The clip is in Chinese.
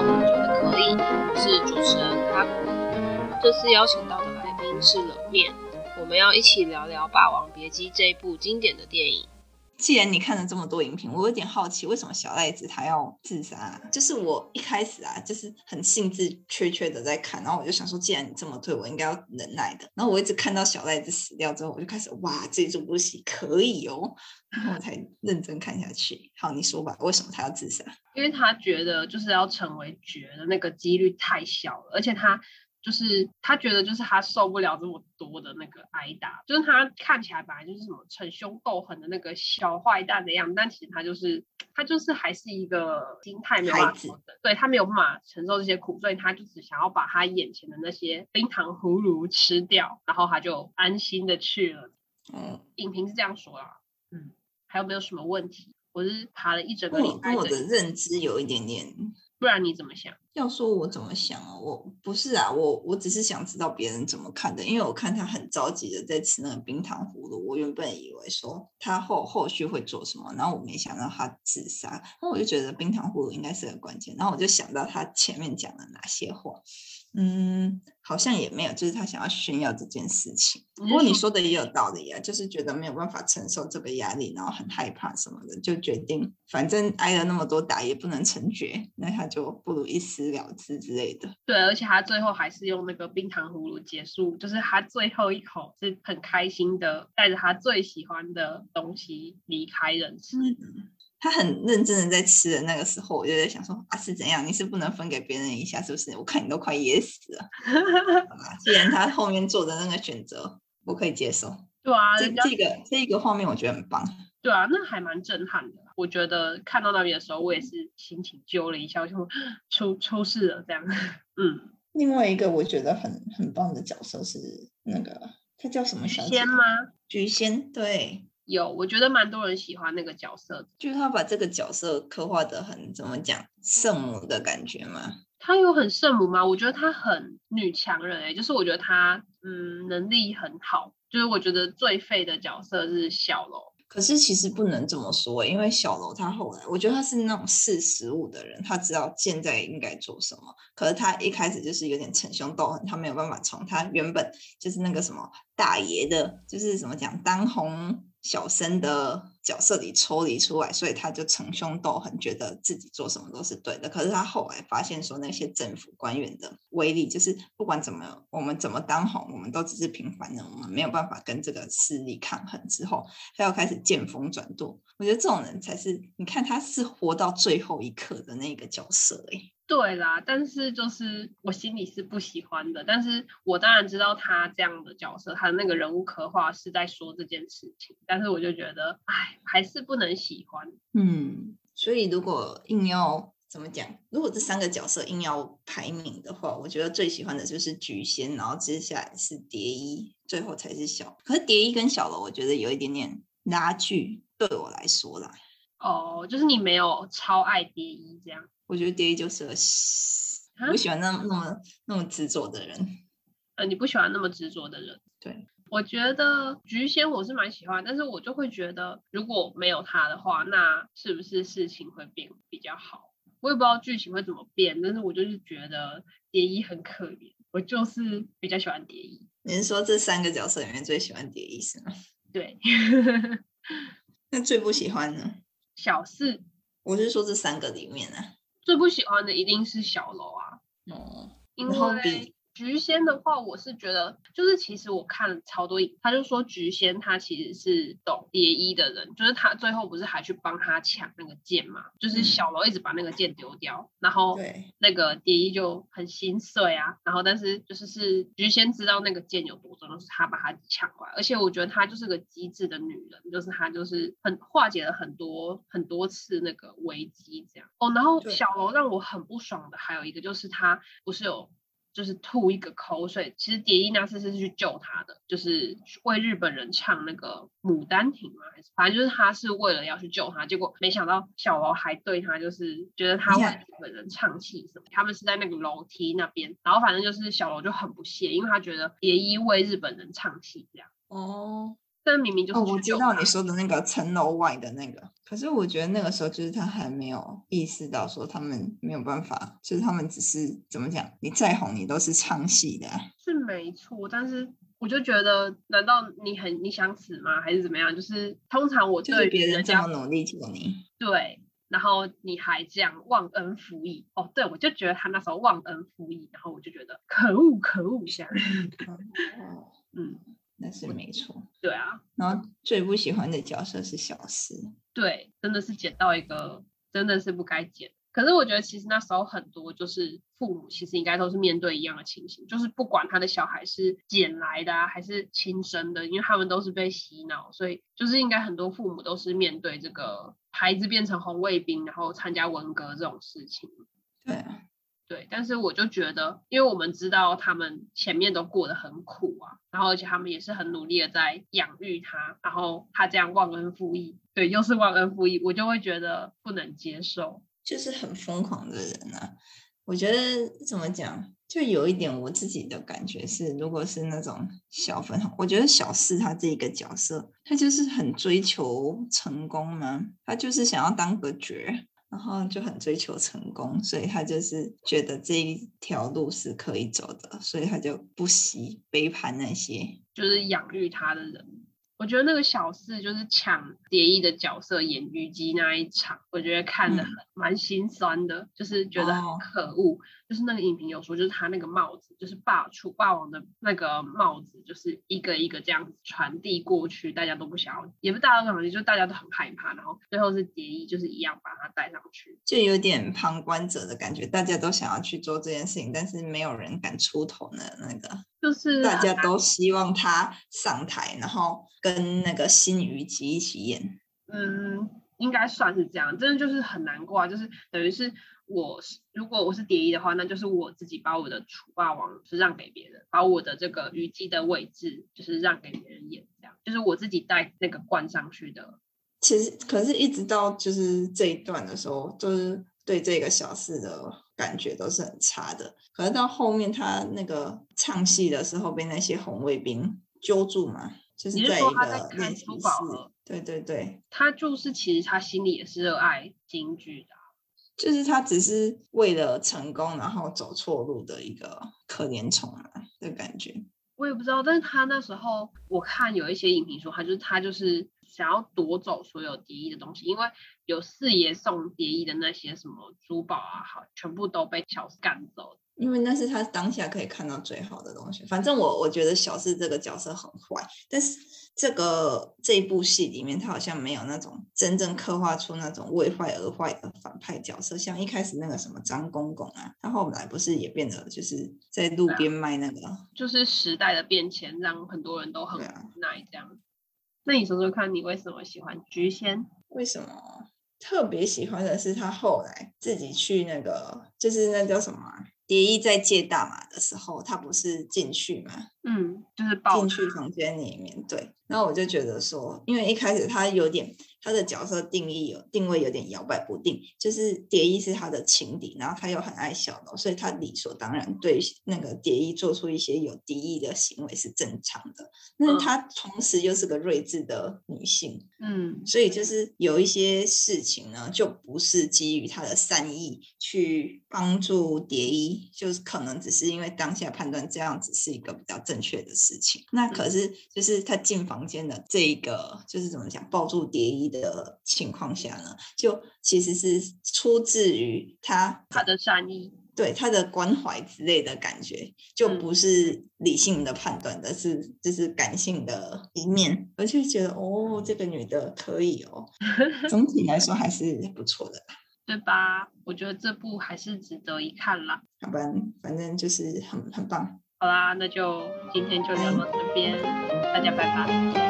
我觉得可以，是主持人卡古。这次邀请到的来宾是冷面，我们要一起聊聊《霸王别姬》这部经典的电影。既然你看了这么多影评，我有点好奇，为什么小赖子他要自杀啊？就是我一开始啊，就是很兴致缺缺的在看，然后我就想说，既然你这么对，我应该要忍耐的。然后我一直看到小赖子死掉之后，我就开始哇，这一部戏可以哦，然后我才 认真看下去。好，你说吧，为什么他要自杀？因为他觉得就是要成为绝的那个几率太小了，而且他。就是他觉得，就是他受不了这么多的那个挨打，就是他看起来本来就是什么逞凶斗狠的那个小坏蛋的样子，但其实他就是他就是还是一个心态没有办法的，对，他没有办法承受这些苦，所以他就只想要把他眼前的那些冰糖葫芦吃掉，然后他就安心的去了。嗯，影评是这样说啊。嗯，还有没有什么问题？我是爬了一整个礼拜，我的认知有一点点。不然你怎么想？要说我怎么想啊？我不是啊，我我只是想知道别人怎么看的，因为我看他很着急的在吃那个冰糖葫芦，我原本以为说他后后续会做什么，然后我没想到他自杀，那我就觉得冰糖葫芦应该是个关键，然后我就想到他前面讲了哪些话。嗯，好像也没有，就是他想要炫耀这件事情。不过你说的也有道理啊，就是觉得没有办法承受这个压力，然后很害怕什么的，就决定反正挨了那么多打也不能成绝，那他就不如一死了之之类的。对，而且他最后还是用那个冰糖葫芦结束，就是他最后一口是很开心的，带着他最喜欢的东西离开人世。嗯他很认真的在吃的那个时候，我就在想说啊，是怎样？你是不能分给别人一下，是不是？我看你都快噎死了。既然他后面做的那个选择，我可以接受。对啊，这这个这一个画面我觉得很棒。对啊，那还蛮震撼的。我觉得看到那边的时候，我也是心情揪了一下，就出出事了这样。嗯，另外一个我觉得很很棒的角色是那个他叫什么？菊仙吗？菊仙，对。有，我觉得蛮多人喜欢那个角色，就是他把这个角色刻画得很怎么讲，圣母的感觉吗？他有很圣母吗？我觉得他很女强人哎、欸，就是我觉得他嗯能力很好，就是我觉得最废的角色是小楼。可是其实不能这么说，因为小楼他后来，我觉得他是那种识时务的人，他知道现在应该做什么。可是他一开始就是有点逞凶斗狠，他没有办法从他原本就是那个什么大爷的，就是怎么讲当红小生的角色里抽离出来，所以他就逞凶斗狠，觉得自己做什么都是对的。可是他后来发现说，那些政府官员的威力，就是不管怎么我们怎么当红，我们都只是平凡人，我们没有办法跟这个势力抗衡。之后，他又开始见风转舵。我觉得这种人才是，你看他是活到最后一刻的那个角色诶。对啦，但是就是我心里是不喜欢的，但是我当然知道他这样的角色，他的那个人物刻画是在说这件事情，但是我就觉得，哎，还是不能喜欢。嗯，所以如果硬要怎么讲，如果这三个角色硬要排名的话，我觉得最喜欢的就是菊仙，然后接下来是蝶衣，最后才是小。可是蝶衣跟小楼，我觉得有一点点拉锯，对我来说啦。哦，就是你没有超爱蝶衣这样。我觉得蝶衣就是个不喜欢那么那么那么执着的人。呃，你不喜欢那么执着的人？对，我觉得菊仙我是蛮喜欢，但是我就会觉得如果没有他的话，那是不是事情会变比较好？我也不知道剧情会怎么变，但是我就是觉得蝶衣很可怜，我就是比较喜欢蝶衣。你是说这三个角色里面最喜欢蝶衣是吗？对。那最不喜欢呢？小四。我是说这三个里面呢、啊。最不喜欢的一定是小楼啊，哦，因为菊仙的话，我是觉得就是其实我看了超多，他就说菊仙他其实是懂蝶衣的人，就是他最后不是还去帮他抢那个剑嘛，就是小楼一直把那个剑丢掉，然后那个蝶衣就很心碎啊，然后但是就是是菊仙知道那个剑有多重，就是他把他抢过来，而且我觉得她就是个机智的女人，就是她就是很化解了很多很多次那个危机这样。哦，然后小楼让我很不爽的还有一个就是他不是有。就是吐一个口水，其实蝶衣那次是去救他的，就是为日本人唱那个《牡丹亭》嘛，还是反正就是他是为了要去救他，结果没想到小楼还对他就是觉得他为日本人唱戏什么，他们是在那个楼梯那边，然后反正就是小楼就很不屑，因为他觉得蝶衣为日本人唱戏这样。哦。但明明就是、哦，我知道你说的那个层楼外的那个，可是我觉得那个时候就是他还没有意识到说他们没有办法，就是他们只是怎么讲，你再红你都是唱戏的，是没错。但是我就觉得，难道你很你想死吗？还是怎么样？就是通常我对别人这样努力救你，对。然后你还这样忘恩负义哦？对，我就觉得他那时候忘恩负义，然后我就觉得可恶可恶，想 嗯，那是没错。对啊，然后最不喜欢的角色是小四，对，真的是捡到一个真的是不该捡。可是我觉得其实那时候很多就是父母其实应该都是面对一样的情形，就是不管他的小孩是捡来的啊还是亲生的，因为他们都是被洗脑，所以就是应该很多父母都是面对这个。孩子变成红卫兵，然后参加文革这种事情，对啊，对，但是我就觉得，因为我们知道他们前面都过得很苦啊，然后而且他们也是很努力的在养育他，然后他这样忘恩负义，对，又是忘恩负义，我就会觉得不能接受，就是很疯狂的人啊。我觉得怎么讲，就有一点我自己的感觉是，如果是那种小粉红，我觉得小四他这个角色，他就是很追求成功嘛，他就是想要当个角，然后就很追求成功，所以他就是觉得这一条路是可以走的，所以他就不惜背叛那些就是养育他的人。我觉得那个小四就是抢蝶衣的角色演虞姬那一场，我觉得看的很蛮心酸的，就是觉得很可恶。哦、就是那个影评有说，就是他那个帽子，就是霸楚霸王的那个帽子，就是一个一个这样子传递过去，大家都不想要，也不是大家都不想要，就大家都很害怕。然后最后是蝶衣，就是一样把他戴上去，就有点旁观者的感觉，大家都想要去做这件事情，但是没有人敢出头的那个。就是大家都希望他上台，然后跟那个新虞姬一起演。嗯，应该算是这样。真的就是很难过啊，就是等于是我如果我是蝶衣的话，那就是我自己把我的楚霸王是让给别人，把我的这个虞姬的位置就是让给别人演，这样就是我自己带那个冠上去的。其实，可是一直到就是这一段的时候，就是对这个小四的。感觉都是很差的，可是到后面他那个唱戏的时候被那些红卫兵揪住嘛，就是在一个练习室。对对对，他就是其实他心里也是热爱京剧的，就是他只是为了成功然后走错路的一个可怜虫啊的感觉。我也不知道，但是他那时候我看有一些影评说，他就是他就是。想要夺走所有蝶衣的东西，因为有四爷送蝶衣的那些什么珠宝啊，好，全部都被小四赶走。因为那是他当下可以看到最好的东西。反正我我觉得小四这个角色很坏，但是这个这一部戏里面，他好像没有那种真正刻画出那种为坏而坏的反派角色。像一开始那个什么张公公啊，他后来不是也变得就是在路边卖那个，就是时代的变迁让很多人都很无奈这样。那你说说看，你为什么喜欢菊仙？为什么特别喜欢的是他后来自己去那个，就是那叫什么？蝶衣在借大马的时候，他不是进去吗？嗯，就是进去房间里面。对，然后我就觉得说，因为一开始他有点他的角色定义有定位有点摇摆不定，就是蝶衣是他的情敌，然后他又很爱小楼，所以他理所当然对那个蝶衣做出一些有敌意的行为是正常的。那他同时又是个睿智的女性，嗯，所以就是有一些事情呢，就不是基于他的善意去帮助蝶衣。就是可能只是因为当下判断这样子是一个比较正确的事情，那可是就是他进房间的这一个就是怎么讲抱住蝶衣的情况下呢，就其实是出自于他他的善意，对他的关怀之类的感觉，就不是理性的判断的，是就是感性的一面，而且觉得哦，这个女的可以哦，总体来说还是不错的。对吧？我觉得这部还是值得一看啦。好吧，反正就是很很棒。好啦，那就今天就聊到这边，大家拜拜。